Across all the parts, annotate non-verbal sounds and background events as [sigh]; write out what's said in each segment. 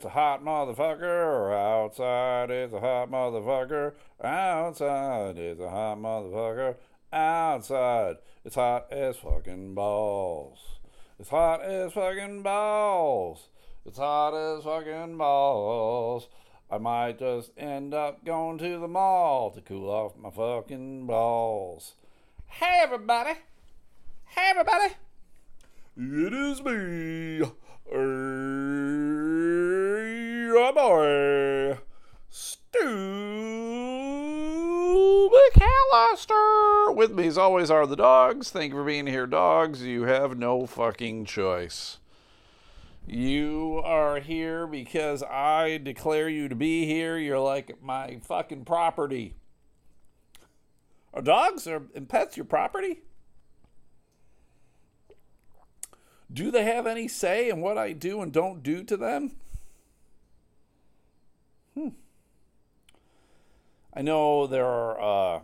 it's a hot motherfucker. Outside it's a hot motherfucker. Outside it's a hot motherfucker. Outside it's hot as fucking balls. It's hot as fucking balls. It's hot as fucking balls. I might just end up going to the mall to cool off my fucking balls. Hey, everybody. Hey, everybody. It is me, your boy, Stu McAllister. With me, as always, are the dogs. Thank you for being here, dogs. You have no fucking choice. You are here because I declare you to be here. You're like my fucking property. Are dogs or and pets your property? Do they have any say in what I do and don't do to them? I know there are uh,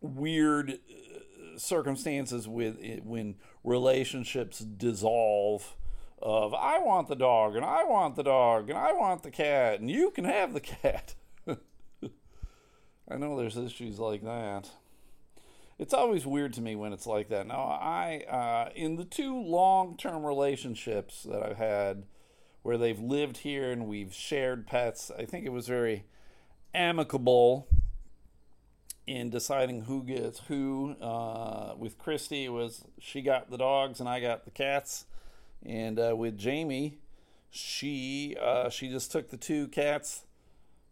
weird uh, circumstances with it, when relationships dissolve. Of I want the dog and I want the dog and I want the cat and you can have the cat. [laughs] I know there's issues like that it's always weird to me when it's like that. Now, I, uh, in the two long term relationships that I've had where they've lived here and we've shared pets, I think it was very amicable in deciding who gets who. Uh, with Christy, was she got the dogs and I got the cats. And uh, with Jamie, she uh, she just took the two cats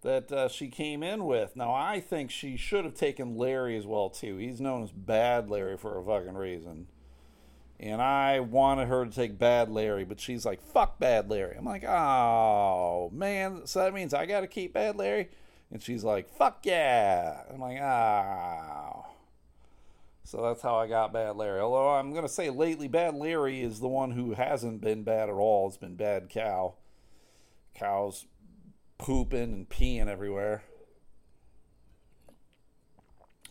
that uh, she came in with. Now, I think she should have taken Larry as well, too. He's known as Bad Larry for a fucking reason. And I wanted her to take Bad Larry, but she's like, fuck Bad Larry. I'm like, oh, man. So that means I got to keep Bad Larry? And she's like, fuck yeah. I'm like, oh. So that's how I got Bad Larry. Although I'm going to say lately, Bad Larry is the one who hasn't been bad at all. It's been Bad Cow. Cow's pooping and peeing everywhere.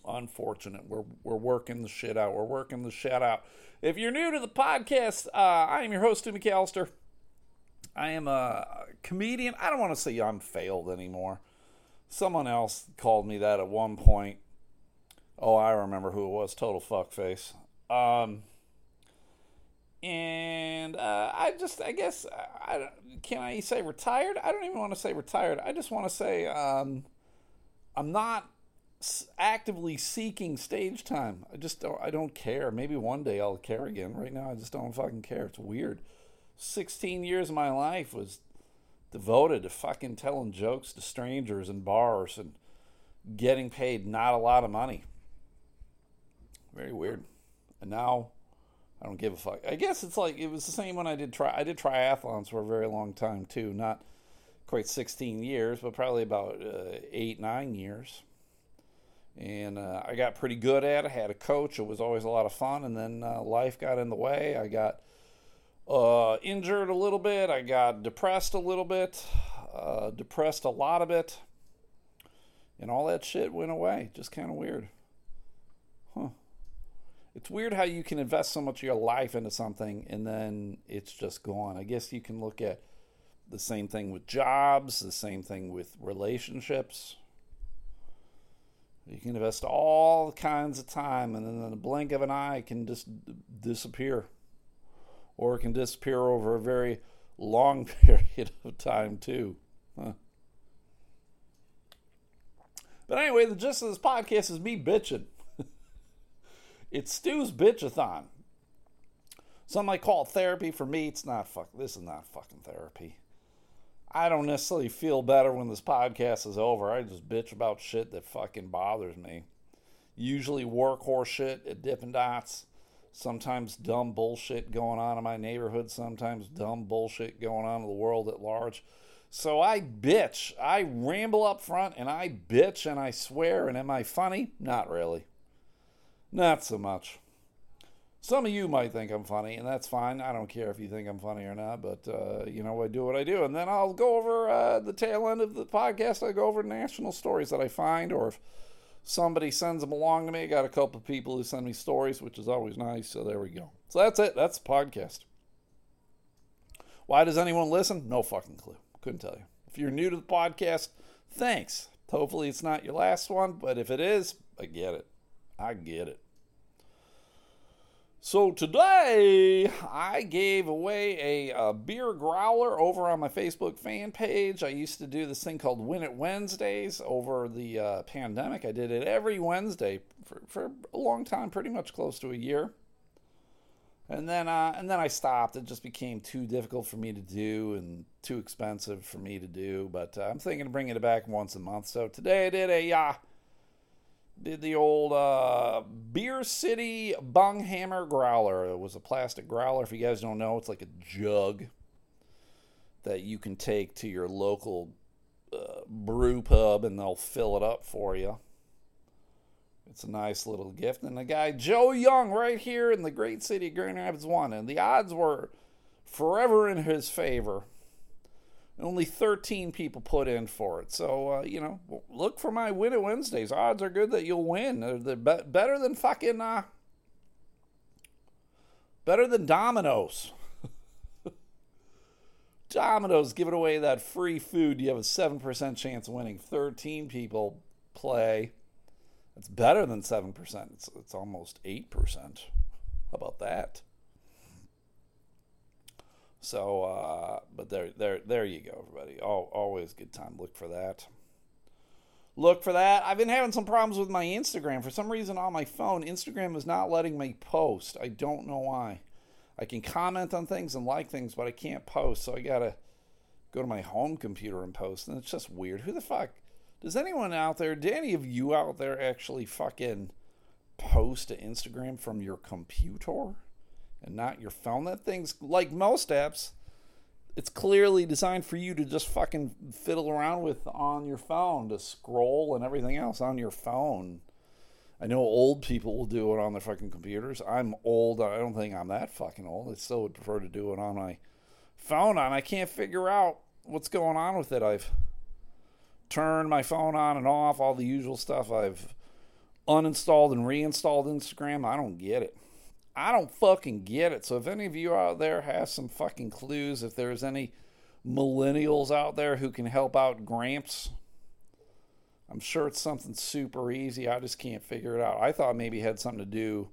Unfortunate. We're we're working the shit out. We're working the shit out. If you're new to the podcast, uh, I am your host, Stu McAllister. I am a comedian. I don't want to say I'm failed anymore. Someone else called me that at one point. Oh, I remember who it was. Total fuckface. Um, and uh, I just, I guess, I, can I say retired? I don't even want to say retired. I just want to say um, I'm not actively seeking stage time. I just don't, I don't care. Maybe one day I'll care again. Right now, I just don't fucking care. It's weird. 16 years of my life was devoted to fucking telling jokes to strangers in bars and getting paid not a lot of money. Very weird. And now I don't give a fuck. I guess it's like it was the same when I did try. I did triathlons for a very long time too. Not quite 16 years, but probably about uh, eight, nine years. And uh, I got pretty good at it. Had a coach. It was always a lot of fun. And then uh, life got in the way. I got uh, injured a little bit. I got depressed a little bit. Uh, depressed a lot of it. And all that shit went away. Just kind of weird. Huh it's weird how you can invest so much of your life into something and then it's just gone. I guess you can look at the same thing with jobs, the same thing with relationships. You can invest all kinds of time and then in the blink of an eye it can just disappear. Or it can disappear over a very long [laughs] period of time too. Huh. But anyway, the gist of this podcast is me bitching. [laughs] It's Stu's bitchathon. Some might call it therapy. For me, it's not fuck. This is not fucking therapy. I don't necessarily feel better when this podcast is over. I just bitch about shit that fucking bothers me. Usually workhorse shit at Dippin' Dots. Sometimes dumb bullshit going on in my neighborhood. Sometimes dumb bullshit going on in the world at large. So I bitch. I ramble up front and I bitch and I swear. And am I funny? Not really. Not so much. Some of you might think I'm funny, and that's fine. I don't care if you think I'm funny or not, but uh, you know, I do what I do. And then I'll go over uh, the tail end of the podcast. I go over national stories that I find, or if somebody sends them along to me. I got a couple of people who send me stories, which is always nice. So there we go. So that's it. That's the podcast. Why does anyone listen? No fucking clue. Couldn't tell you. If you're new to the podcast, thanks. Hopefully it's not your last one, but if it is, I get it. I get it. So today I gave away a, a, beer growler over on my Facebook fan page. I used to do this thing called Win It Wednesdays over the uh, pandemic. I did it every Wednesday for, for a long time, pretty much close to a year. And then uh, and then I stopped. It just became too difficult for me to do and too expensive for me to do. But uh, I'm thinking of bringing it back once a month. So today I did a uh, did the old uh, Beer City Bunghammer Growler. It was a plastic growler. If you guys don't know, it's like a jug that you can take to your local uh, brew pub and they'll fill it up for you. It's a nice little gift. And the guy, Joe Young, right here in the great city of Grand Rapids, won. And the odds were forever in his favor. Only 13 people put in for it. So, uh, you know, look for my Win It Wednesdays. Odds are good that you'll win. They're, be- better than fucking, uh, better than Domino's. [laughs] Domino's giving away that free food. You have a 7% chance of winning. 13 people play. It's better than 7%. It's, it's almost 8%. How about that? So, uh, but there, there, there you go, everybody. All, always good time. Look for that. Look for that. I've been having some problems with my Instagram. For some reason on my phone, Instagram is not letting me post. I don't know why. I can comment on things and like things, but I can't post. So I gotta go to my home computer and post. And it's just weird. Who the fuck? Does anyone out there, do any of you out there actually fucking post to Instagram from your computer? And not your phone. That thing's like most apps. It's clearly designed for you to just fucking fiddle around with on your phone, to scroll and everything else on your phone. I know old people will do it on their fucking computers. I'm old. I don't think I'm that fucking old. I still would prefer to do it on my phone. And I can't figure out what's going on with it. I've turned my phone on and off, all the usual stuff. I've uninstalled and reinstalled Instagram. I don't get it. I don't fucking get it. So if any of you out there have some fucking clues, if there's any millennials out there who can help out Gramps, I'm sure it's something super easy. I just can't figure it out. I thought maybe it had something to do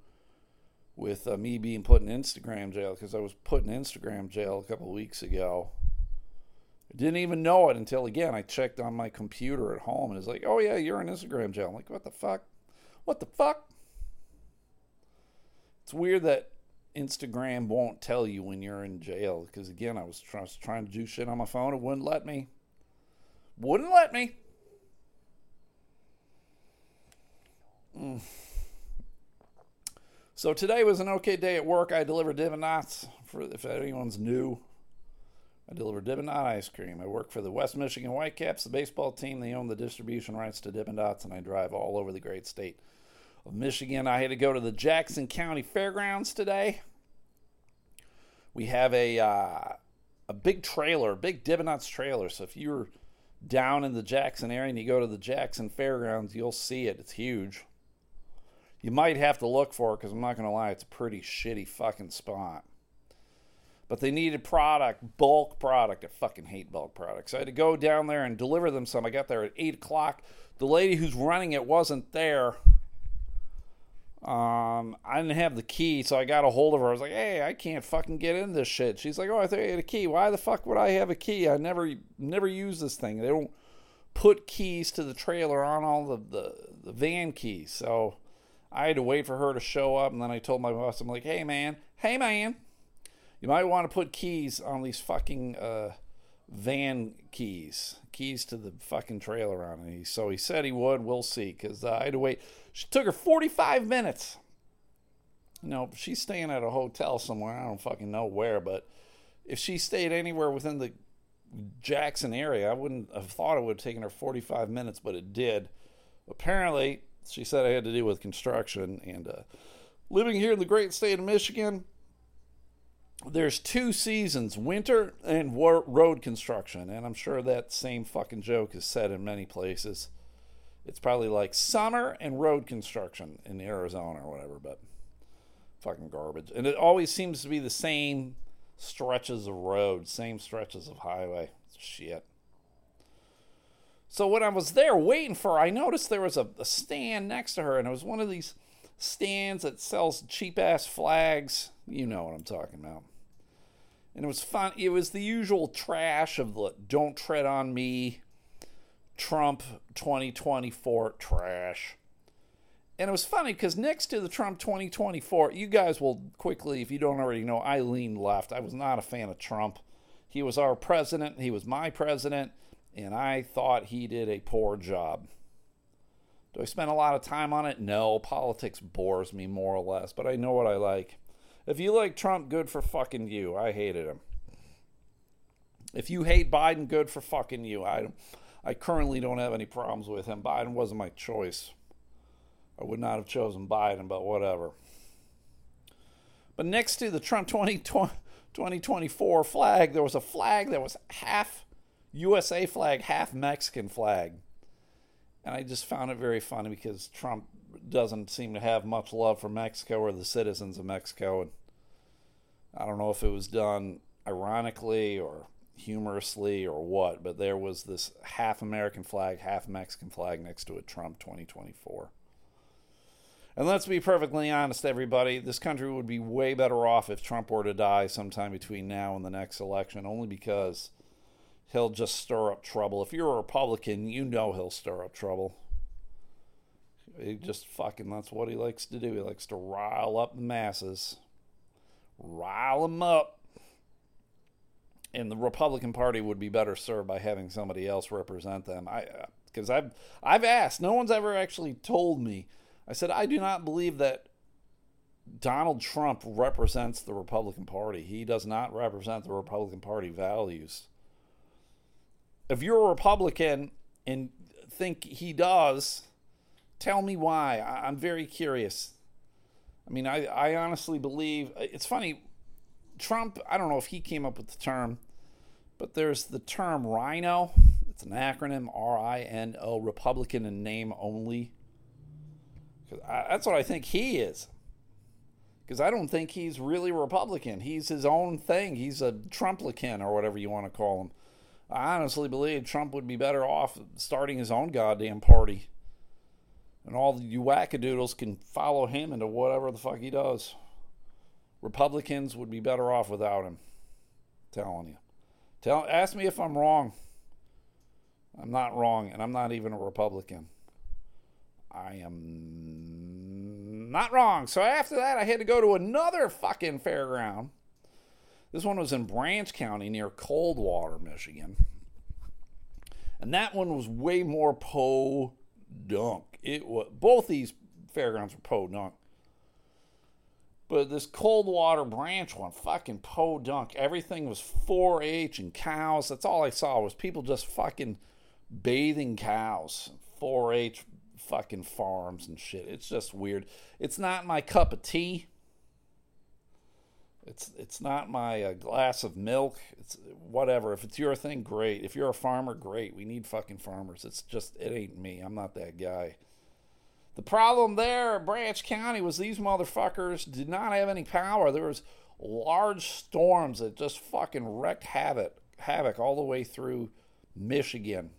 with uh, me being put in Instagram jail because I was put in Instagram jail a couple weeks ago. I didn't even know it until again I checked on my computer at home and it's like, oh yeah, you're in Instagram jail. I'm like, what the fuck? What the fuck? It's weird that Instagram won't tell you when you're in jail because again, I was try- trying to do shit on my phone. It wouldn't let me. Wouldn't let me. Mm. So today was an okay day at work. I delivered Dippin' Dots for if anyone's new. I deliver Dippin' Dot ice cream. I work for the West Michigan Whitecaps, the baseball team. They own the distribution rights to Dippin' Dots, and I drive all over the great state of Michigan. I had to go to the Jackson County Fairgrounds today. We have a uh, a big trailer, big Dippin' Dots trailer. So if you're down in the Jackson area and you go to the Jackson Fairgrounds, you'll see it. It's huge. You might have to look for it because I'm not going to lie, it's a pretty shitty fucking spot. But they needed product, bulk product. I fucking hate bulk products. So I had to go down there and deliver them some. I got there at 8 o'clock. The lady who's running it wasn't there. Um, I didn't have the key, so I got a hold of her. I was like, "Hey, I can't fucking get in this shit." She's like, "Oh, I thought you had a key. Why the fuck would I have a key? I never, never use this thing. They don't put keys to the trailer on all the, the, the van keys." So I had to wait for her to show up, and then I told my boss, "I'm like, hey man, hey man, you might want to put keys on these fucking uh, van keys, keys to the fucking trailer on it." So he said he would. We'll see, because uh, I had to wait. She took her 45 minutes. Know, she's staying at a hotel somewhere. I don't fucking know where, but if she stayed anywhere within the Jackson area, I wouldn't have thought it would have taken her 45 minutes, but it did. Apparently, she said I had to deal with construction and uh, living here in the great state of Michigan. There's two seasons, winter and road construction, and I'm sure that same fucking joke is said in many places. It's probably like summer and road construction in Arizona or whatever, but fucking garbage. And it always seems to be the same stretches of road, same stretches of highway. Shit. So when I was there waiting for her, I noticed there was a, a stand next to her, and it was one of these stands that sells cheap ass flags. You know what I'm talking about. And it was fun. It was the usual trash of the "Don't tread on me," Trump 2024 trash. And it was funny because next to the Trump 2024, you guys will quickly, if you don't already know, I leaned left. I was not a fan of Trump. He was our president. He was my president and I thought he did a poor job. Do I spend a lot of time on it? No. Politics bores me more or less, but I know what I like. If you like Trump, good for fucking you. I hated him. If you hate Biden, good for fucking you. I, I currently don't have any problems with him. Biden wasn't my choice. I would not have chosen Biden, but whatever. But next to the Trump 20, 2024 flag, there was a flag that was half USA flag, half Mexican flag. And I just found it very funny because Trump doesn't seem to have much love for Mexico or the citizens of Mexico. And I don't know if it was done ironically or humorously or what, but there was this half American flag, half Mexican flag next to a Trump 2024. And let's be perfectly honest, everybody, this country would be way better off if Trump were to die sometime between now and the next election, only because he'll just stir up trouble. If you're a Republican, you know he'll stir up trouble. He just fucking, that's what he likes to do. He likes to rile up the masses, rile them up. And the Republican Party would be better served by having somebody else represent them. I, because uh, I've, I've asked, no one's ever actually told me. I said, I do not believe that Donald Trump represents the Republican Party. He does not represent the Republican Party values if you're a Republican and think he does, tell me why. I'm very curious. I mean, I, I honestly believe uh, it's funny. Trump, I don't know if he came up with the term, but there's the term RINO. It's an acronym R I N O, Republican in name only. That's what I think he is. Because I don't think he's really Republican. He's his own thing. He's a Trumplican or whatever you want to call him. I honestly believe Trump would be better off starting his own goddamn party. And all the you wackadoodles can follow him into whatever the fuck he does. Republicans would be better off without him. I'm telling you. Tell ask me if I'm wrong. I'm not wrong, and I'm not even a Republican. I am not wrong. So after that, I had to go to another fucking fairground this one was in Branch County near Coldwater, Michigan. And that one was way more po dunk. It was both these fairgrounds were po dunk. But this Coldwater Branch one, fucking po dunk. Everything was 4-H and cows. That's all I saw was people just fucking bathing cows. 4-H fucking farms and shit. It's just weird. It's not my cup of tea. It's it's not my uh, glass of milk. It's whatever. If it's your thing, great. If you're a farmer, great. We need fucking farmers. It's just it ain't me. I'm not that guy. The problem there, at Branch County, was these motherfuckers did not have any power. There was large storms that just fucking wrecked havoc, havoc all the way through Michigan.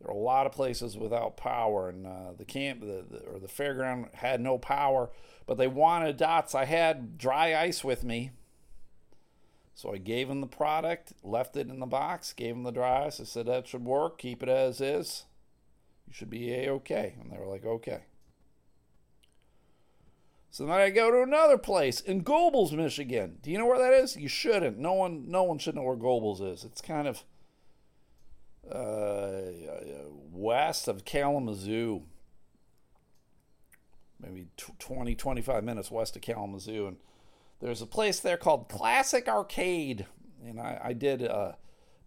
There are a lot of places without power, and uh, the camp the, the, or the fairground had no power but they wanted dots. I had dry ice with me. So I gave them the product, left it in the box, gave them the dry ice. I said, that should work. Keep it as is. You should be A OK. And they were like, okay. So then I go to another place in Gobles, Michigan. Do you know where that is? You shouldn't. No one, no one should know where Gobles is. It's kind of uh, west of Kalamazoo maybe 20, 25 minutes west of Kalamazoo. And there's a place there called Classic Arcade. And I, I did, uh,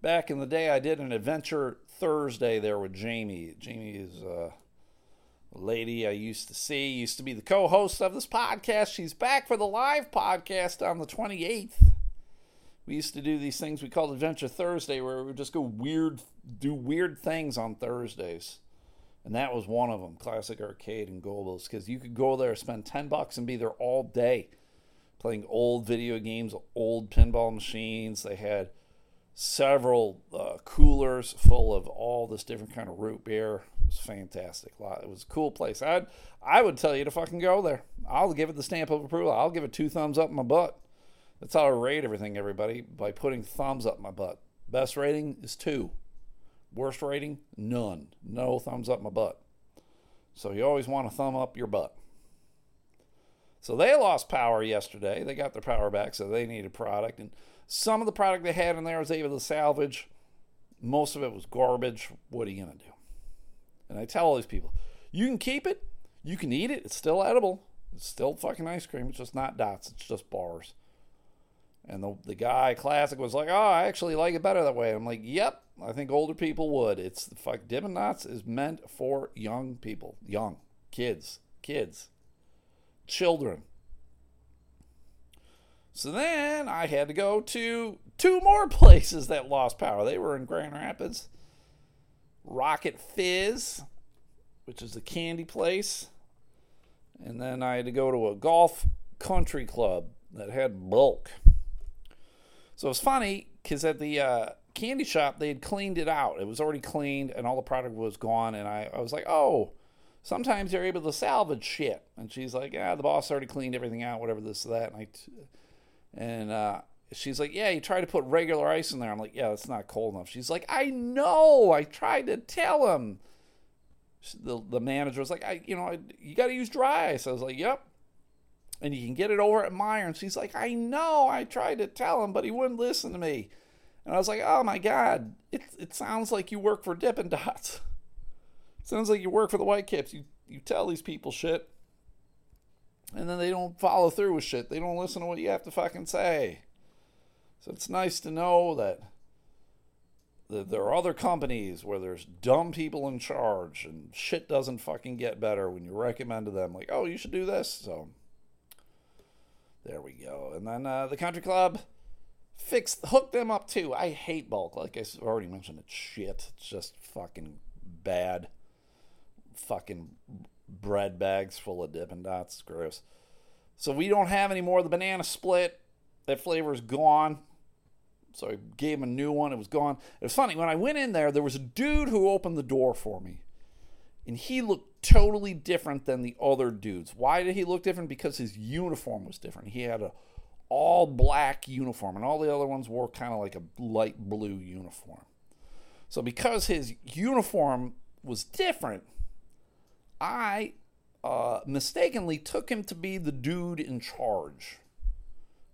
back in the day, I did an adventure Thursday there with Jamie. Jamie is uh, a lady I used to see, used to be the co host of this podcast. She's back for the live podcast on the 28th. We used to do these things we called Adventure Thursday where we would just go weird, do weird things on Thursdays and that was one of them classic arcade and gobles because you could go there spend 10 bucks and be there all day playing old video games, old pinball machines. They had several uh, coolers full of all this different kind of root beer. It was fantastic. It was a cool place. I'd I would tell you to fucking go there. I'll give it the stamp of approval. I'll give it two thumbs up my butt. That's how I rate everything, everybody, by putting thumbs up my butt. Best rating is two. Worst rating, none. No thumbs up my butt. So you always want to thumb up your butt. So they lost power yesterday. They got their power back, so they needed product. And some of the product they had in there was able to salvage. Most of it was garbage. What are you going to do? And I tell all these people, you can keep it, you can eat it, it's still edible. It's still fucking ice cream. It's just not dots, it's just bars. And the, the guy, Classic, was like, oh, I actually like it better that way. I'm like, yep, I think older people would. It's the fuck Dippin' Dots is meant for young people, young kids, kids, children. So then I had to go to two more [laughs] places that lost power. They were in Grand Rapids. Rocket Fizz, which is a candy place. And then I had to go to a golf country club that had bulk. So it was funny because at the uh, candy shop, they had cleaned it out. It was already cleaned and all the product was gone. And I, I was like, oh, sometimes you're able to salvage shit. And she's like, yeah, the boss already cleaned everything out, whatever this, that. And I, and uh, she's like, yeah, you try to put regular ice in there. I'm like, yeah, that's not cold enough. She's like, I know. I tried to tell him. The, the manager was like, I, you know, you got to use dry ice. I was like, yep and you can get it over at Meijer. And she's like, I know, I tried to tell him, but he wouldn't listen to me. And I was like, oh my God, it, it sounds like you work for Dippin' Dots. [laughs] Sounds like you work for the Whitecaps. You, you tell these people shit, and then they don't follow through with shit. They don't listen to what you have to fucking say. So it's nice to know that, that there are other companies where there's dumb people in charge and shit doesn't fucking get better when you recommend to them, like, oh, you should do this. So there we go. And then uh, the country club fixed, hooked them up too. I hate bulk. Like I already mentioned, it's shit. It's just fucking bad. Fucking bread bags full of Dippin' Dots. Gross. So we don't have any more of the banana split. That flavor is gone. So I gave him a new one. It was gone. It was funny. When I went in there, there was a dude who opened the door for me and he looked totally different than the other dudes. Why did he look different? Because his uniform was different. He had a all black uniform, and all the other ones wore kind of like a light blue uniform. So because his uniform was different, I uh, mistakenly took him to be the dude in charge.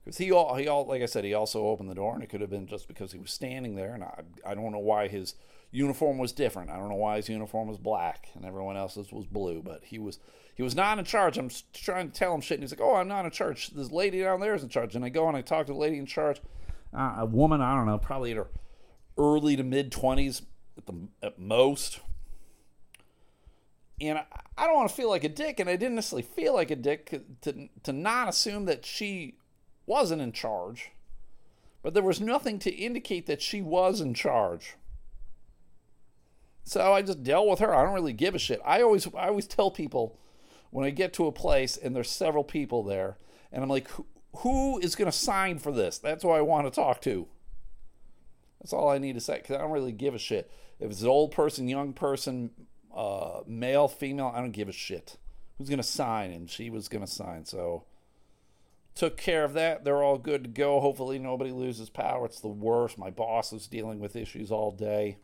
Because he all he all like I said, he also opened the door, and it could have been just because he was standing there, and I I don't know why his uniform was different. I don't know why his uniform was black and everyone else's was blue, but he was he was not in charge. I'm trying to tell him shit, and he's like, "Oh, I'm not in charge. This lady down there is in charge." And I go and I talk to the lady in charge, uh, a woman. I don't know, probably in her early to mid twenties at the at most. And I, don't want to feel like a dick, and I didn't necessarily feel like a dick to to not assume that she wasn't in charge, but there was nothing to indicate that she was in charge. So I just dealt with her. I don't really give a shit. I always I always tell people when I get to a place and there's several people there, and I'm like, who is going to sign for this? That's who I want to talk to. That's all I need to say because I don't really give a shit. If it's an old person, young person, uh, male, female, I don't give a shit. Who's going to sign? And she was going to sign. So took care of that. They're all good to go. Hopefully, nobody loses power. It's the worst. My boss is dealing with issues all day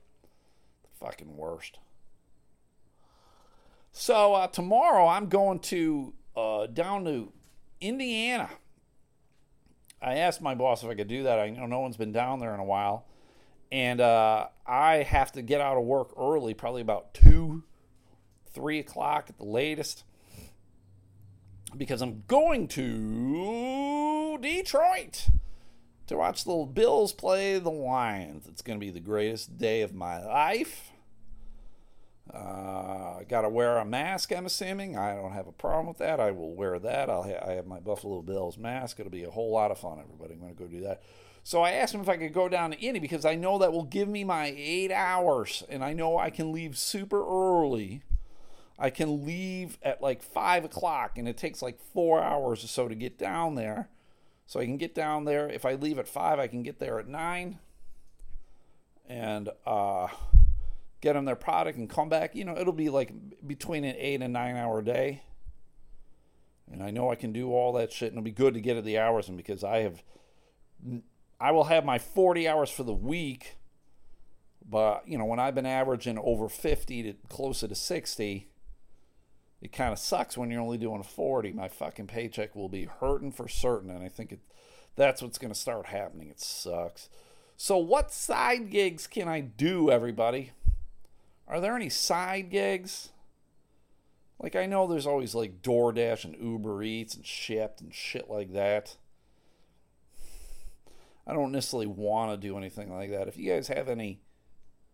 The fucking worst. So uh, tomorrow I'm going to uh, down to Indiana. I asked my boss if I could do that. I know no one's been down there in a while, and uh, I have to get out of work early, probably about two, three o'clock at the latest, because I'm going to Detroit to watch the Bills play the Lions. It's going to be the greatest day of my life. Uh, Got to wear a mask, I'm assuming. I don't have a problem with that. I will wear that. I'll ha- I have my Buffalo Bills mask. It'll be a whole lot of fun, everybody. I'm going to go do that. So I asked him if I could go down to Indy because I know that will give me my eight hours, and I know I can leave super early. I can leave at like five o'clock, and it takes like four hours or so to get down there So I can get down there. If I leave at five, I can get there at nine, and uh, get them their product and come back. You know, it'll be like between an eight and nine hour day. And I know I can do all that shit, and it'll be good to get at the hours. And because I have, I will have my 40 hours for the week. But, you know, when I've been averaging over 50 to closer to 60, it kind of sucks when you're only doing 40. My fucking paycheck will be hurting for certain. And I think it, that's what's going to start happening. It sucks. So, what side gigs can I do, everybody? Are there any side gigs? Like, I know there's always like DoorDash and Uber Eats and Shipt and shit like that. I don't necessarily want to do anything like that. If you guys have any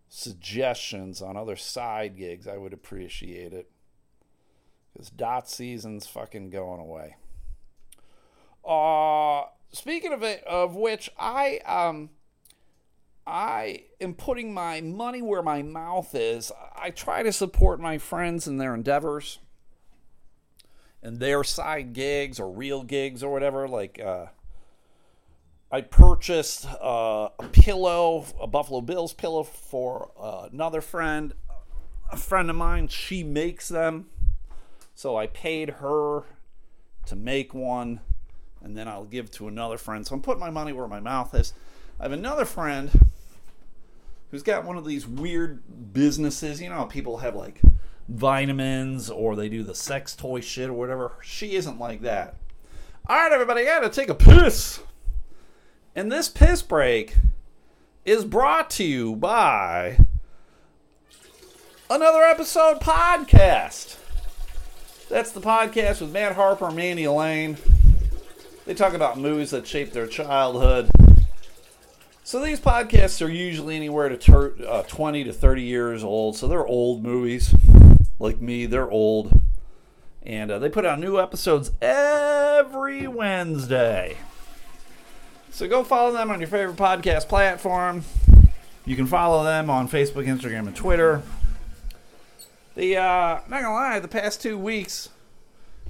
suggestions on other side gigs, I would appreciate it. Because dot season's fucking going away. Uh, speaking of it, of which, I um, I am putting my money where my mouth is. I try to support my friends in their endeavors and their side gigs or real gigs or whatever. Like, uh, I purchased uh, a pillow, a Buffalo Bills pillow for uh, another friend. A friend of mine, she makes them. So I paid her to make one, and then I'll give to another friend. So I'm putting my money where my mouth is. I have another friend who's got one of these weird businesses. You know, people have like vitamins or they do the sex toy shit or whatever. She isn't like that. All right, everybody, I gotta take a piss. And this piss break is brought to you by another episode podcast. That's the podcast with Matt Harper and Mandy Lane. They talk about movies that shaped their childhood. So these podcasts are usually anywhere to ter- uh, 20 to 30 years old. So they're old movies. Like me, they're old. And uh, they put out new episodes every Wednesday. So go follow them on your favorite podcast platform. You can follow them on Facebook, Instagram, and Twitter. The uh, not gonna lie, the past two weeks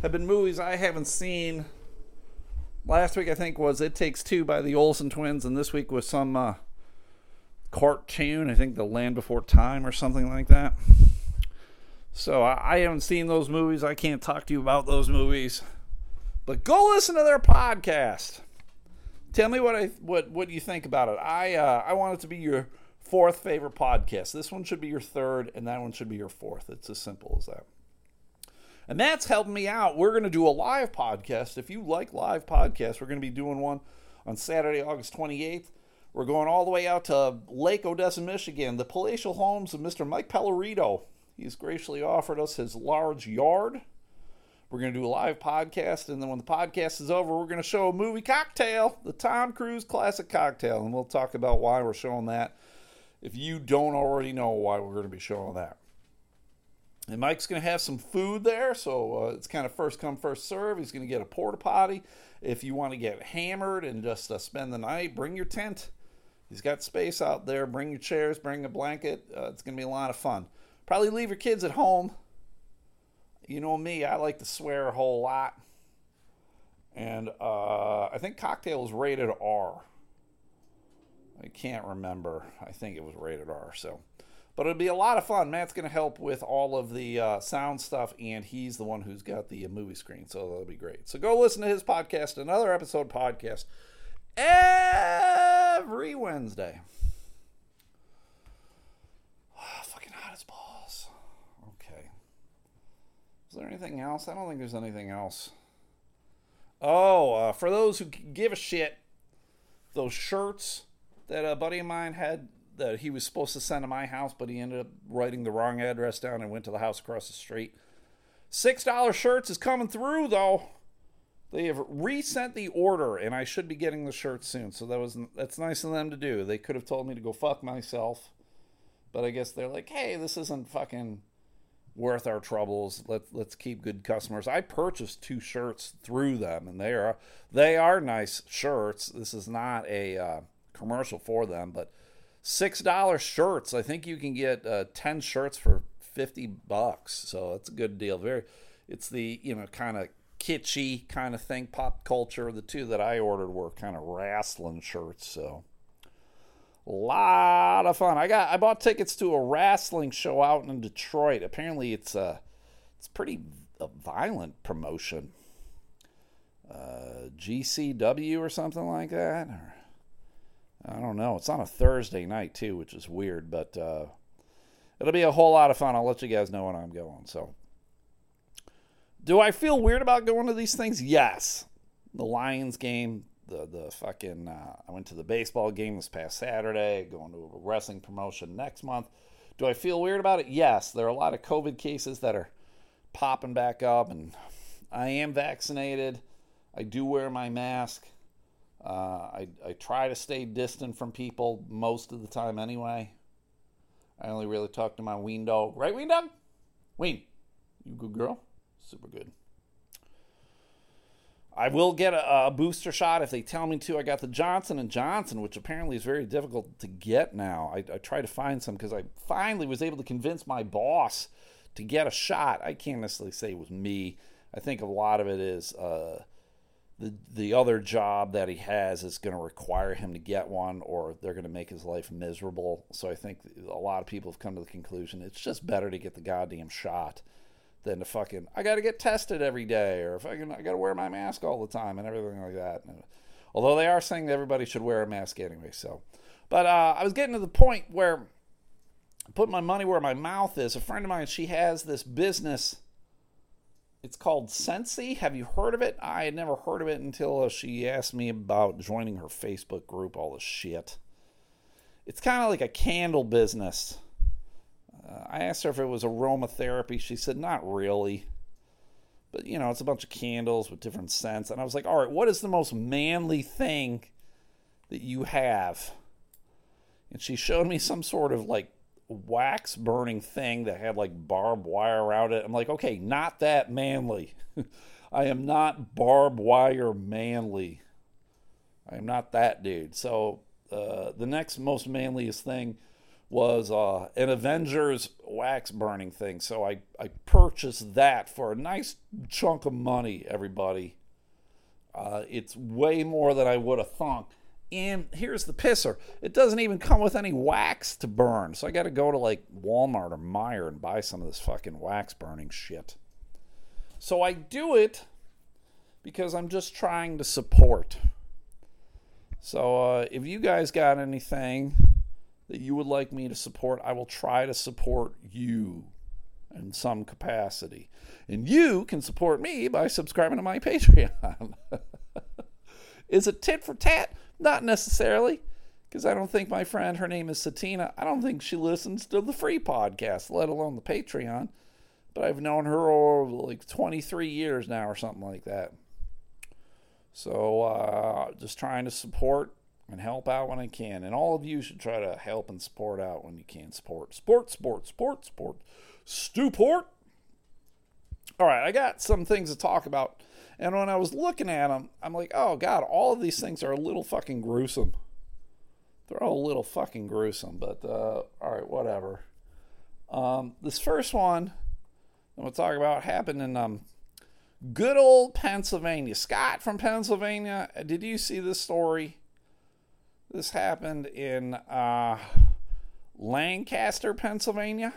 have been movies I haven't seen last week I think was It Takes Two by the Olsen twins, and this week was some uh, cartoon. I think The Land Before Time or something like that. So I, I haven't seen those movies. I can't talk to you about those movies. But go listen to their podcast. Tell me what I what what you think about it. I uh, I want it to be your fourth favorite podcast. This one should be your third, and that one should be your fourth. It's as simple as that. And that's helping me out. We're going to do a live podcast. If you like live podcasts, we're going to be doing one on Saturday, August 28th. We're going all the way out to Lake Odessa, Michigan, the palatial homes of Mr. Mike Pellerito. He's graciously offered us his large yard. We're going to do a live podcast, and then when the podcast is over, we're going to show a movie cocktail, the Tom Cruise classic cocktail, and we'll talk about why we're showing that. If you don't already know why we're going to be showing that. And Mike's going to have some food there, so uh, it's kind of first come, first serve. He's going to get a porta potty. If you want to get hammered and just uh, spend the night, bring your tent. He's got space out there. Bring your chairs, bring a blanket. Uh, it's going to be a lot of fun. Probably leave your kids at home. You know me, I like to swear a whole lot. And uh, I think cocktail is rated R. I can't remember. I think it was rated R. So. But it'll be a lot of fun. Matt's going to help with all of the uh, sound stuff, and he's the one who's got the movie screen, so that'll be great. So go listen to his podcast, another episode podcast, every Wednesday. [sighs] Fucking hot as balls. Okay. Is there anything else? I don't think there's anything else. Oh, uh, for those who give a shit, those shirts that a buddy of mine had that he was supposed to send to my house, but he ended up writing the wrong address down and went to the house across the street. Six dollar shirts is coming through though. They have resent the order, and I should be getting the shirts soon. So that was that's nice of them to do. They could have told me to go fuck myself, but I guess they're like, hey, this isn't fucking worth our troubles. Let's let's keep good customers. I purchased two shirts through them, and they are they are nice shirts. This is not a uh, commercial for them, but six dollar shirts. I think you can get uh, ten shirts for fifty bucks, so it's a good deal. Very, it's the you know kind of kitschy kind of thing, pop culture. The two that I ordered were kind of wrestling shirts, so lot of fun. I got I bought tickets to a wrestling show out in Detroit. Apparently, it's a it's pretty a violent promotion. Uh, GCW or something like that. Or, I don't know. It's on a Thursday night too, which is weird, but uh, it'll be a whole lot of fun. I'll let you guys know when I'm going. So, do I feel weird about going to these things? Yes. The Lions game, the the fucking. Uh, I went to the baseball game this past Saturday. Going to a wrestling promotion next month. Do I feel weird about it? Yes. There are a lot of COVID cases that are popping back up, and I am vaccinated. I do wear my mask. Uh, I, I try to stay distant from people most of the time anyway. I only really talk to my ween dog. Right, ween dog? Ween, you good girl? Super good. I will get a, a, booster shot if they tell me to. I got the Johnson and Johnson, which apparently is very difficult to get now. I, I to find some because I finally was able to convince my boss to get a shot. I can't necessarily say it was me. I think a lot of it is uh, the the other job that he has is going to require him to get one, or they're going to make his life miserable. So I think a lot of people have come to the conclusion it's just better to get the goddamn shot than to fucking I got to get tested every day, or fucking I got to wear my mask all the time and everything like that. And, although they are saying that everybody should wear a mask anyway, so. But uh, I was getting to the point where I put my money where my mouth is. A friend of mine, she has this business it's called Scentsy. Have you heard of it? I had never heard of it until she asked me about joining her Facebook group, all this shit. It's kind of like a candle business. Uh, I asked her if it was aromatherapy. She said, not really. But, you know, it's a bunch of candles with different scents. And I was like, all right, what is the most manly thing that you have? And she showed me some sort of like wax burning thing that had like barbed wire around it. I'm like, okay, not that manly. [laughs] I am not barbed wire manly. I am not that dude. So uh, the next most manliest thing was uh, an Avengers wax burning thing. So I, I purchased that for a nice chunk of money, everybody. Uh, it's way more than I would have thunk. And here's the pisser it doesn't even come with any wax to burn. So I got to go to like Walmart or Meijer and buy some of this fucking wax burning shit. So I do it because I'm just trying to support. So uh, if you guys got anything that you would like me to support, I will try to support you in some capacity. And you can support me by subscribing to my [laughs] Patreon. Is it tit for tat? Not necessarily, because I don't think my friend, her name is Satina, I don't think she listens to the free podcast, let alone the Patreon. But I've known her over like 23 years now or something like that. So uh, just trying to support and help out when I can. And all of you should try to help and support out when you can. Support, sport, sport, sport, sport, stuport. All right, I got some things to talk about and when I was looking at them, I'm like, oh God, all of these things are a little fucking gruesome. They're all a little fucking gruesome, but uh, all right, whatever. Um, this first one I'm going to talk about happened in um, good old Pennsylvania. Scott from Pennsylvania, did you see this story? This happened in uh, Lancaster, Pennsylvania.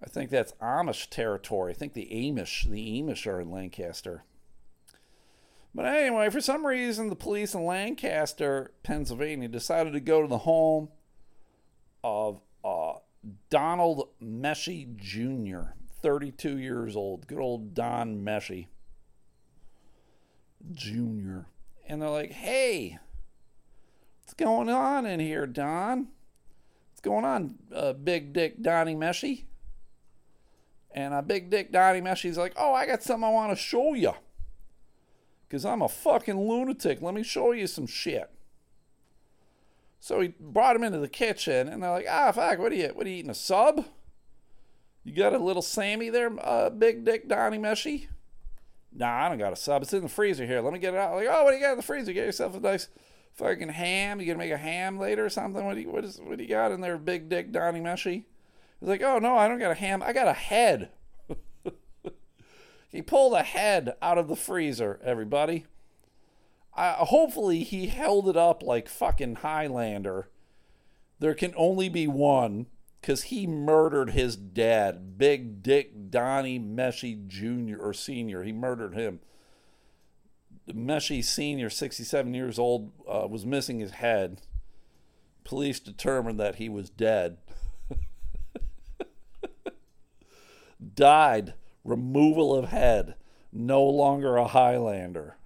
I think that's Amish territory. I think the Amish, the Amish are in Lancaster. But anyway, for some reason, the police in Lancaster, Pennsylvania, decided to go to the home of uh, Donald Meshy Jr., 32 years old. Good old Don Meshy Jr. And they're like, hey, what's going on in here, Don? What's going on, uh, Big Dick Donnie Meshy? And a big dick Donnie Meshy's like, oh, I got something I want to show you. Because I'm a fucking lunatic. Let me show you some shit. So he brought him into the kitchen, and they're like, ah, fuck, what are you, what are you eating, a sub? You got a little Sammy there, uh, big dick Donnie Meshy? Nah, I don't got a sub. It's in the freezer here. Let me get it out. Like, oh, what do you got in the freezer? Get yourself a nice fucking ham. You gonna make a ham later or something? What do you, what is, what do you got in there, big dick Donnie Meshy? He's like, oh no, I don't got a ham. I got a head. [laughs] He pulled a head out of the freezer, everybody. Uh, hopefully, he held it up like fucking Highlander. There can only be one because he murdered his dad, Big Dick Donnie Meshy Jr. or Sr. He murdered him. Meshy Sr., 67 years old, uh, was missing his head. Police determined that he was dead. [laughs] Died. Removal of head. No longer a Highlander.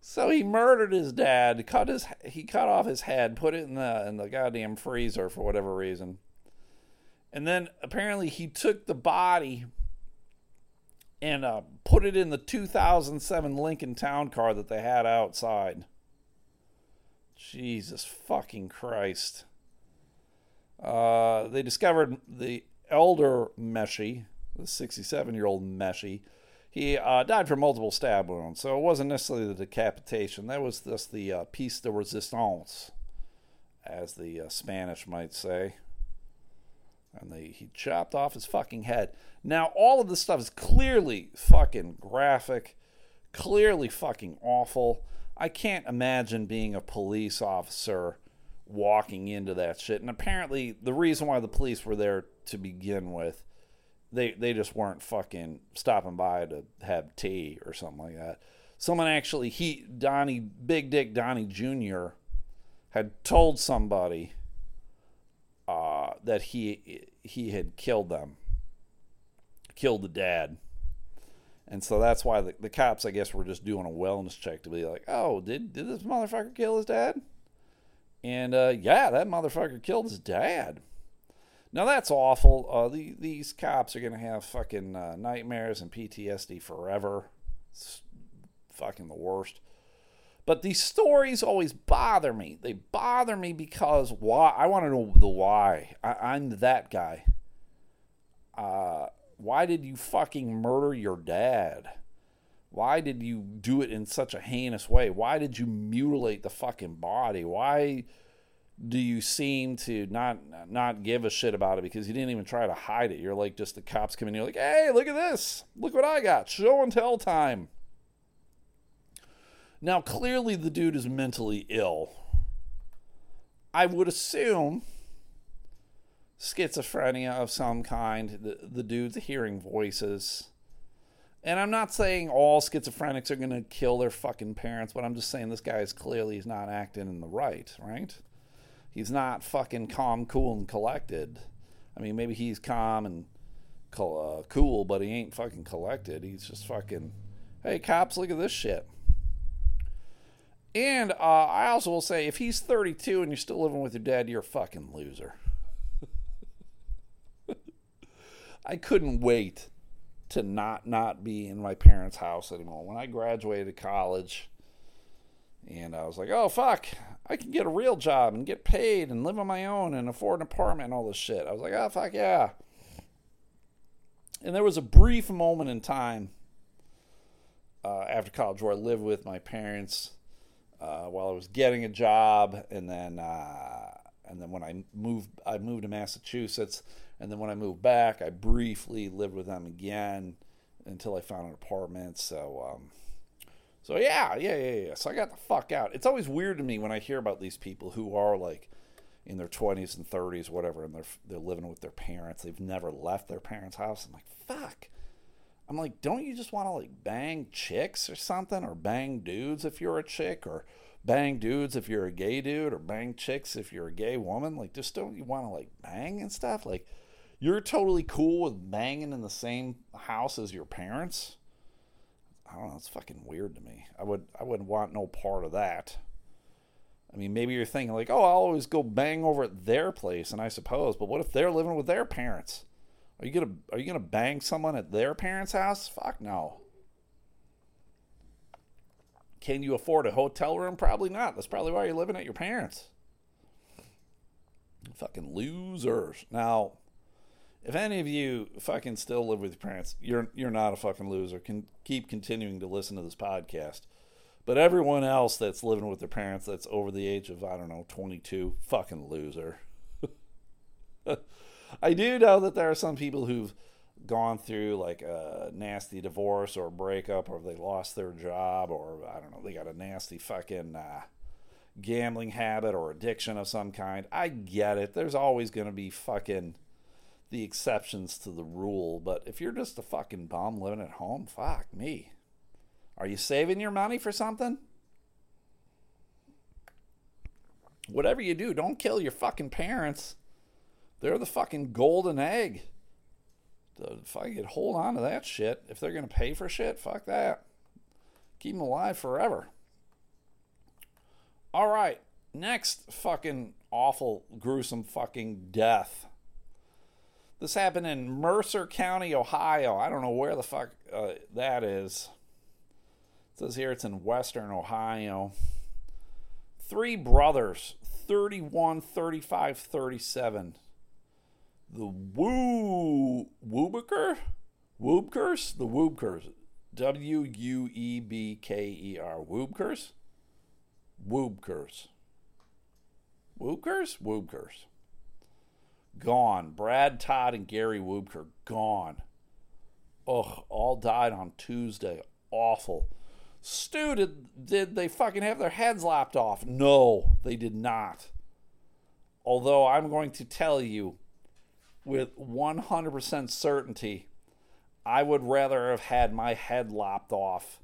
So he murdered his dad. Cut his he cut off his head, put it in the in the goddamn freezer for whatever reason. And then apparently he took the body and uh, put it in the 2007 Lincoln Town Car that they had outside. Jesus fucking Christ. Uh, they discovered the elder Meshi, the 67 year old Meshi. he uh, died from multiple stab wounds. So it wasn't necessarily the decapitation. That was just the uh, piece de resistance, as the uh, Spanish might say. And they, he chopped off his fucking head. Now, all of this stuff is clearly fucking graphic, clearly fucking awful. I can't imagine being a police officer walking into that shit. And apparently, the reason why the police were there to begin with, they they just weren't fucking stopping by to have tea or something like that. Someone actually, he Donnie Big Dick Donnie Jr. had told somebody uh, that he he had killed them, killed the dad. And so that's why the, the cops, I guess, were just doing a wellness check to be like, oh, did, did this motherfucker kill his dad? And uh, yeah, that motherfucker killed his dad. Now that's awful. Uh, the, these cops are gonna have fucking uh, nightmares and PTSD forever. It's fucking the worst. But these stories always bother me. They bother me because why? I want to know the why. I, am that guy. Uh, why did you fucking murder your dad? Why did you do it in such a heinous way? Why did you mutilate the fucking body? Why do you seem to not not give a shit about it because you didn't even try to hide it? You're like just the cops come in, you're like, hey, look at this, look what I got, show and tell time. Now clearly the dude is mentally ill. I would assume schizophrenia of some kind. The the dude's hearing voices. And I'm not saying all schizophrenics are going to kill their fucking parents, but I'm just saying this guy is clearly he's not acting in the right, right? He's not fucking calm, cool, and collected. I mean, maybe he's calm and uh, cool, but he ain't fucking collected. He's just fucking, hey, cops, look at this shit. And uh, I also will say, if he's 32 and you're still living with your dad, you're a fucking loser. I couldn't wait to not not be in my parents' house anymore. When I graduated college, and I was like, oh fuck, I can get a real job and get paid and live on my own and afford an apartment and all this shit. I was like, oh, fuck yeah. And there was a brief moment in time uh, after college where I lived with my parents uh, while I was getting a job, and then uh, and then when I moved, I moved to Massachusetts, and then when I moved back, I briefly lived with them again until I found an apartment. So um, so yeah, yeah, yeah, yeah. So I got the fuck out. It's always weird to me when I hear about these people who are like in their 20s and 30s, whatever, and they're they're living with their parents. They've never left their parents' house. I'm like, fuck. I'm like, don't you just want to like bang chicks or something, or bang dudes if you're a chick, or bang dudes if you're a gay dude, or bang chicks if you're a gay woman? Like, just don't you want to like bang and stuff? Like, you're totally cool with banging in the same house as your parents? I don't know. It's fucking weird to me. I would I wouldn't want no part of that. I mean, maybe you're thinking like, oh, I'll always go bang over at their place, and I suppose, but what if they're living with their parents? Are you gonna are you gonna bang someone at their parents' house? Fuck no. Can you afford a hotel room? Probably not. That's probably why you're living at your parents. Fucking losers. Now, if any of you fucking still live with your parents, you're you're not a fucking loser. Can keep continuing to listen to this podcast. But everyone else that's living with their parents that's over the age of I don't know 22, fucking loser. [laughs] I do know that there are some people who've gone through like a nasty divorce or breakup, or they lost their job, or I don't know, they got a nasty fucking uh, gambling habit or addiction of some kind. I get it. There's always going to be fucking the exceptions to the rule, but if you're just a fucking bum living at home, fuck me. Are you saving your money for something? Whatever you do, don't kill your fucking parents. They're the fucking golden egg. If I could hold on to that shit, if they're going to pay for shit, fuck that. Keep them alive forever. All right, next fucking awful, gruesome fucking death. This happened in Mercer County, Ohio. I don't know where the fuck uh, that is. It says here it's in western Ohio. Three brothers, 31, 35, 37 the Woo Woobeker? Woobkers? The Woobkers. W U E B K E R. Woobkers? Woobkers. Woobkers? Woobkers. Gone. Brad Todd and Gary Woobker. Gone. Ugh, all died on Tuesday. Awful. Stu, did, did they fucking have their heads lopped off? No, they did not. Although I'm going to tell you, with 100% certainty, I would rather have had my head lopped off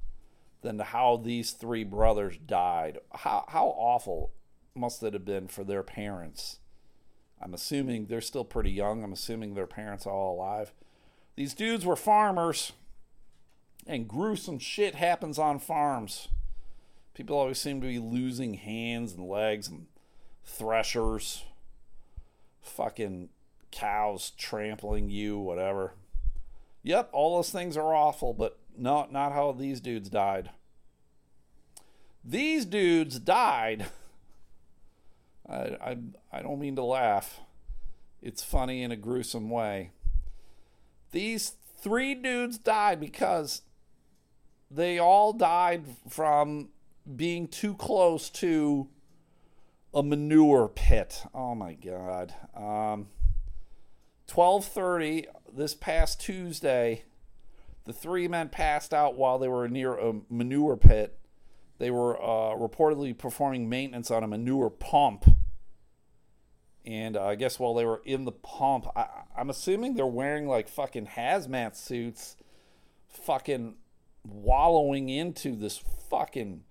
than how these three brothers died. How, how awful must it have been for their parents? I'm assuming they're still pretty young. I'm assuming their parents are all alive. These dudes were farmers, and gruesome shit happens on farms. People always seem to be losing hands and legs and threshers. Fucking cows trampling you, whatever. Yep, all those things are awful, but no, not how these dudes died. These dudes died. [laughs] I, I, I don't mean to laugh. It's funny in a gruesome way. These three dudes died because they all died from being too close to a manure pit. Oh my god. Um, 12:30 this past Tuesday, the three men passed out while they were near a manure pit. They were uh, reportedly performing maintenance on a manure pump. And uh, I guess while they were in the pump, I, I'm assuming they're wearing like fucking hazmat suits, fucking wallowing into this fucking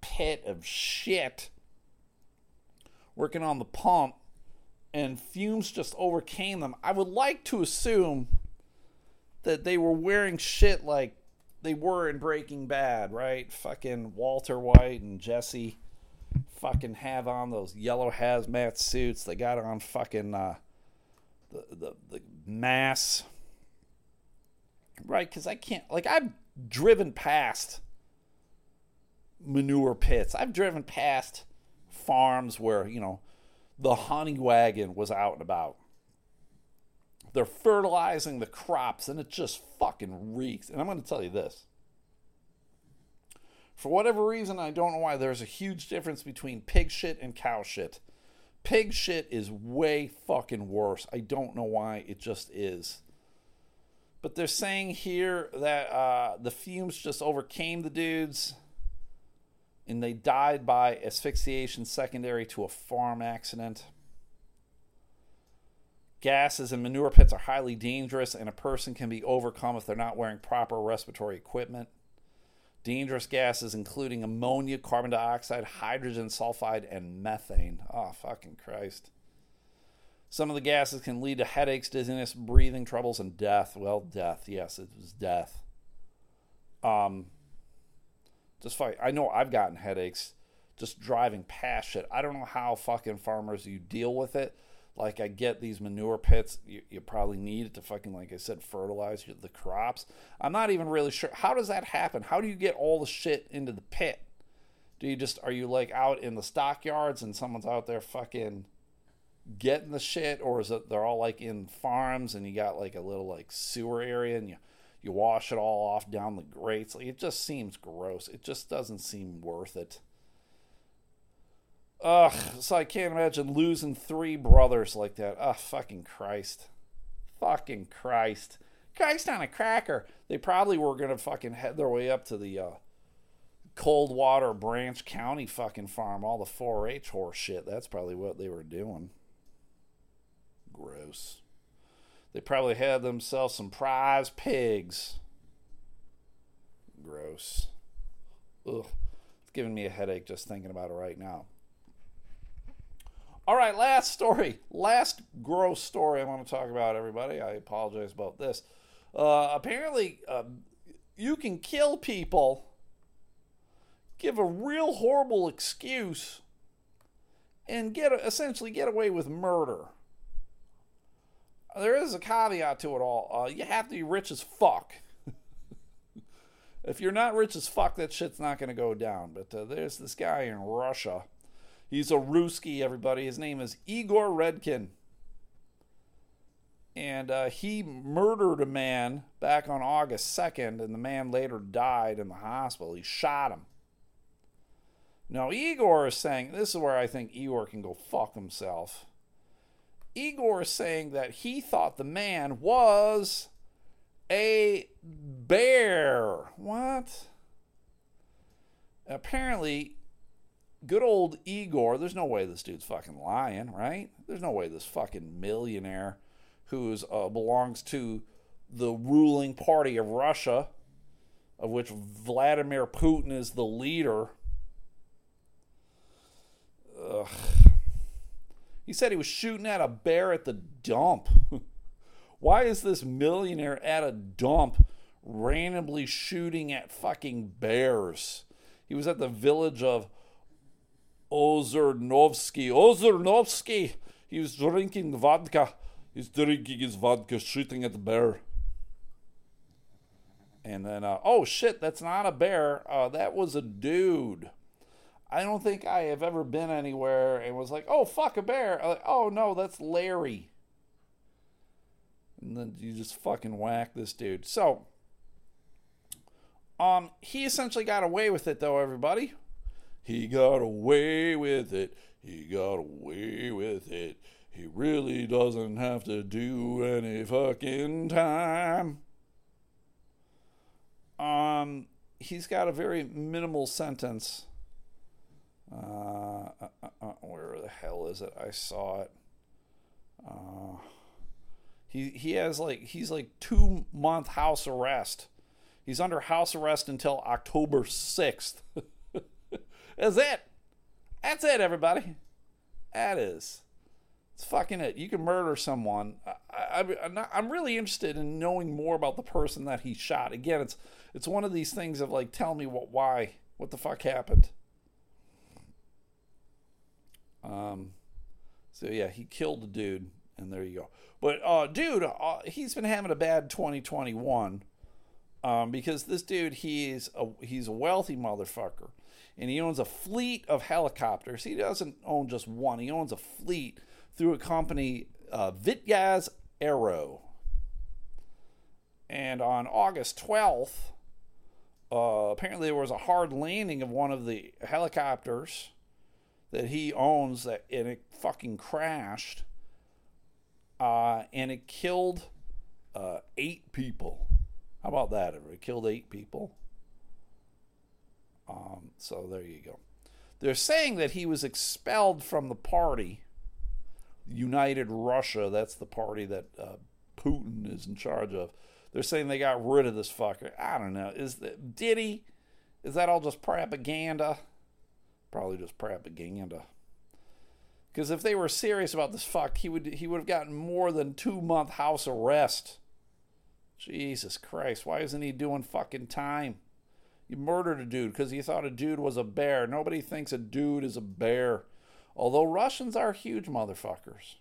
pit of shit, working on the pump and fumes just overcame them. I would like to assume that they were wearing shit like they were in Breaking Bad, right? Fucking Walter White and Jesse fucking have on those yellow hazmat suits. They got on fucking uh, the, the the mass, right? Because I can't like I've driven past manure pits. I've driven past farms where you know the honey wagon was out and about. They're fertilizing the crops and it just fucking reeks. And I'm going to tell you this. For whatever reason, I don't know why, there's a huge difference between pig shit and cow shit. Pig shit is way fucking worse. I don't know why, it just is. But they're saying here that uh, the fumes just overcame the dudes and they died by asphyxiation secondary to a farm accident. Gases in manure pits are highly dangerous, and a person can be overcome if they're not wearing proper respiratory equipment. Dangerous gases, including ammonia, carbon dioxide, hydrogen sulfide, and methane. Oh, fucking Christ. Some of the gases can lead to headaches, dizziness, breathing troubles, and death. Well, death. Yes, it was death. Um, just fight. I know I've gotten headaches just driving past shit. I don't know how fucking farmers you deal with it. Like I get these manure pits, you, you probably need it to fucking like I said fertilize the crops. I'm not even really sure how does that happen. How do you get all the shit into the pit? Do you just are you like out in the stockyards and someone's out there fucking getting the shit, or is it they're all like in farms and you got like a little like sewer area and you you wash it all off down the grates. Like, it just seems gross. It just doesn't seem worth it. Ugh, so I can't imagine losing three brothers like that. Ugh, fucking Christ. Fucking Christ. Christ on a cracker. They probably were gonna fucking head their way up to the uh, Coldwater Branch County fucking farm, all the 4-H horse shit. That's probably what they were doing. Gross. They probably had themselves some prize pigs. Gross. Ugh. It's giving me a headache just thinking about it right now. All right, last story. Last gross story I want to talk about, everybody. I apologize about this. Uh, apparently, uh, you can kill people, give a real horrible excuse, and get essentially get away with murder. There is a caveat to it all. Uh, you have to be rich as fuck. if you're not rich as fuck, that shit's not going to go down. But uh, there's this guy in Russia. He's a Ruski, everybody. His name is Igor Redkin. And uh, he murdered a man back on August 2nd, and the man later died in the hospital. He shot him. Now, Igor is saying this is where I think Igor can go fuck himself. Igor saying that he thought the man was a bear. What? Apparently, good old Igor, there's no way this dude's fucking lying, right? There's no way this fucking millionaire who uh, belongs to the ruling party of Russia, of which Vladimir Putin is the leader. Ugh. He said he was shooting at a bear at the dump. [laughs] Why is this millionaire at a dump randomly shooting at fucking bears? He was at the village of Ozernovsky. Ozernovsky! He was drinking vodka. He's drinking his vodka, shooting at the bear. And then, uh, oh shit, that's not a bear. Uh, that was a dude. I don't think I have ever been anywhere and was like, oh, fuck a bear. Like, oh, no, that's Larry. And then you just fucking whack this dude. So, um, he essentially got away with it, though, everybody. He got away with it. He got away with it. He really doesn't have to do any fucking time. Um, he's got a very minimal sentence uh, uh, uh, uh, where the hell is it? I saw it. Uh, he he has like he's like two month house arrest. He's under house arrest until October sixth. [laughs] That's it. That's it, everybody. That is. It's fucking it. You can murder someone. I, I'm really interested in knowing more about the person that he shot. Again, it's it's one of these things of like, tell me what, why, what the fuck happened. Um, so yeah, he killed the dude, and there you go. But uh, dude, uh, he's been having a bad 2021 um, because this dude he's a he's a wealthy motherfucker, and he owns a fleet of helicopters. He doesn't own just one; he owns a fleet through a company, uh, Vityaz Aero. And on August 12th, uh, apparently there was a hard landing of one of the helicopters that he owns that and it fucking crashed uh, and it killed uh, eight people. How about that it killed eight people. Um, so there you go. They're saying that he was expelled from the party united russia. That's the party that uh, putin is in charge of. They're saying they got rid of this fucker. I don't know. Is that did he? Is that all just propaganda Probably just propaganda. Because if they were serious about this fuck, he would he would have gotten more than two month house arrest. Jesus Christ, why isn't he doing fucking time? You murdered a dude because you thought a dude was a bear. Nobody thinks a dude is a bear. Although Russians are huge motherfuckers.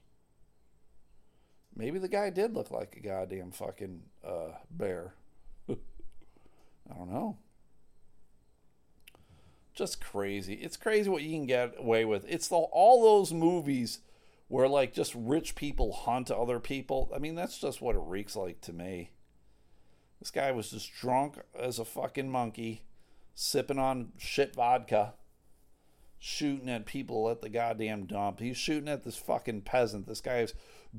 Maybe the guy did look like a goddamn fucking uh, bear. [laughs] I don't know just crazy. It's crazy what you can get away with. It's the, all those movies where like just rich people hunt other people. I mean, that's just what it reeks like to me. This guy was just drunk as a fucking monkey, sipping on shit vodka, shooting at people at the goddamn dump. He's shooting at this fucking peasant. This guy is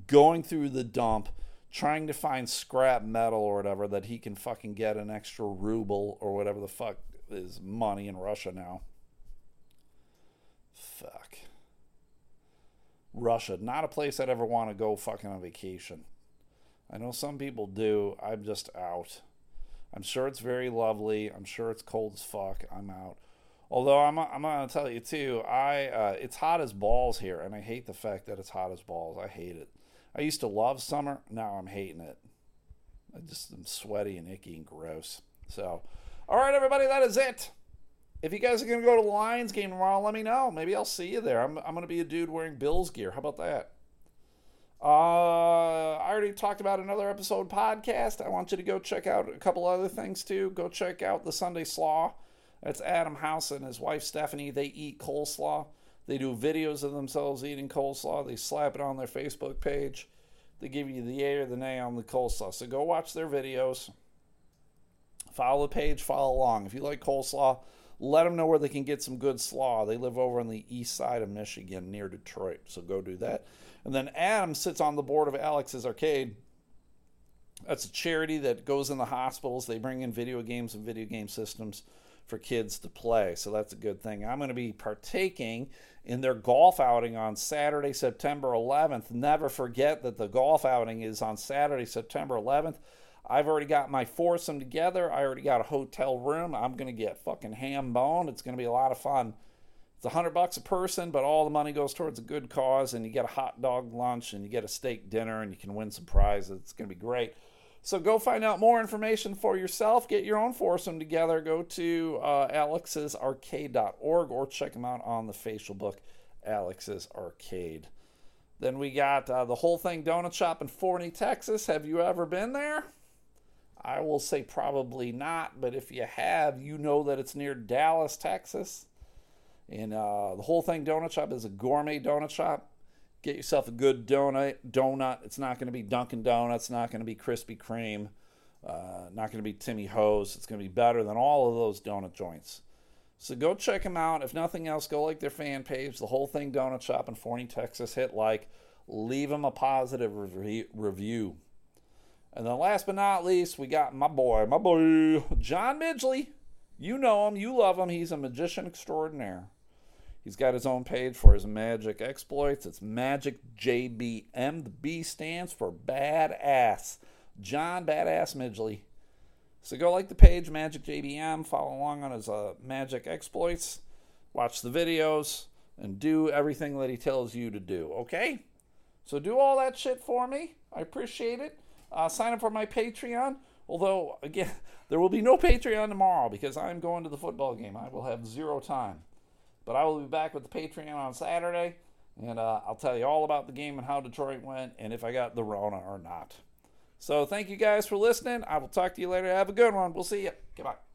going through the dump, trying to find scrap metal or whatever that he can fucking get an extra ruble or whatever the fuck is money in Russia now. Fuck. Russia, not a place I'd ever want to go fucking on vacation. I know some people do. I'm just out. I'm sure it's very lovely. I'm sure it's cold as fuck. I'm out. Although I'm, I'm gonna tell you too, I uh, it's hot as balls here, and I hate the fact that it's hot as balls. I hate it. I used to love summer. Now I'm hating it. I just am sweaty and icky and gross. So, all right, everybody, that is it. If you guys are gonna go to the Lions game tomorrow, let me know. Maybe I'll see you there. I'm I'm gonna be a dude wearing Bills gear. How about that? Uh, I already talked about another episode podcast. I want you to go check out a couple other things too. Go check out the Sunday Slaw. That's Adam House and his wife Stephanie. They eat coleslaw. They do videos of themselves eating coleslaw. They slap it on their Facebook page. They give you the A or the nay on the coleslaw. So go watch their videos. Follow the page, follow along. If you like coleslaw, let them know where they can get some good slaw. They live over on the east side of Michigan near Detroit. So go do that. And then Adam sits on the board of Alex's Arcade. That's a charity that goes in the hospitals. They bring in video games and video game systems for kids to play. So that's a good thing. I'm going to be partaking in their golf outing on Saturday, September 11th. Never forget that the golf outing is on Saturday, September 11th. I've already got my foursome together. I already got a hotel room. I'm going to get fucking ham bone. It's going to be a lot of fun. It's a hundred bucks a person, but all the money goes towards a good cause, and you get a hot dog lunch, and you get a steak dinner, and you can win some prizes. It's going to be great. So go find out more information for yourself. Get your own foursome together. Go to uh, alexsarcade.org or check them out on the facial book, Alex's Arcade. Then we got uh, the whole thing donut shop in Forney, Texas. Have you ever been there? I will say probably not, but if you have, you know that it's near Dallas, Texas. And uh, the whole thing donut shop is a gourmet donut shop. Get yourself a good donut. Donut. It's not going to be Dunkin' Donuts. Not going to be Krispy Kreme. Uh, not going to be Timmy Ho's. It's going to be better than all of those donut joints. So go check them out. If nothing else, go like their fan page, the whole thing Donut Shop in Forney, Texas. Hit like, leave them a positive re- review. And then last but not least, we got my boy, my boy, John Midgley. You know him, you love him. He's a magician extraordinaire. He's got his own page for his magic exploits. It's Magic JBM. The B stands for Badass. John Badass Midgley. So go like the page Magic JBM, follow along on his uh, magic exploits, watch the videos, and do everything that he tells you to do. Okay? So do all that shit for me. I appreciate it. Uh, sign up for my Patreon. Although, again, [laughs] there will be no Patreon tomorrow because I'm going to the football game. I will have zero time. But I will be back with the Patreon on Saturday, and uh, I'll tell you all about the game and how Detroit went, and if I got the Rona or not. So thank you guys for listening. I will talk to you later. Have a good one. We'll see you. Goodbye.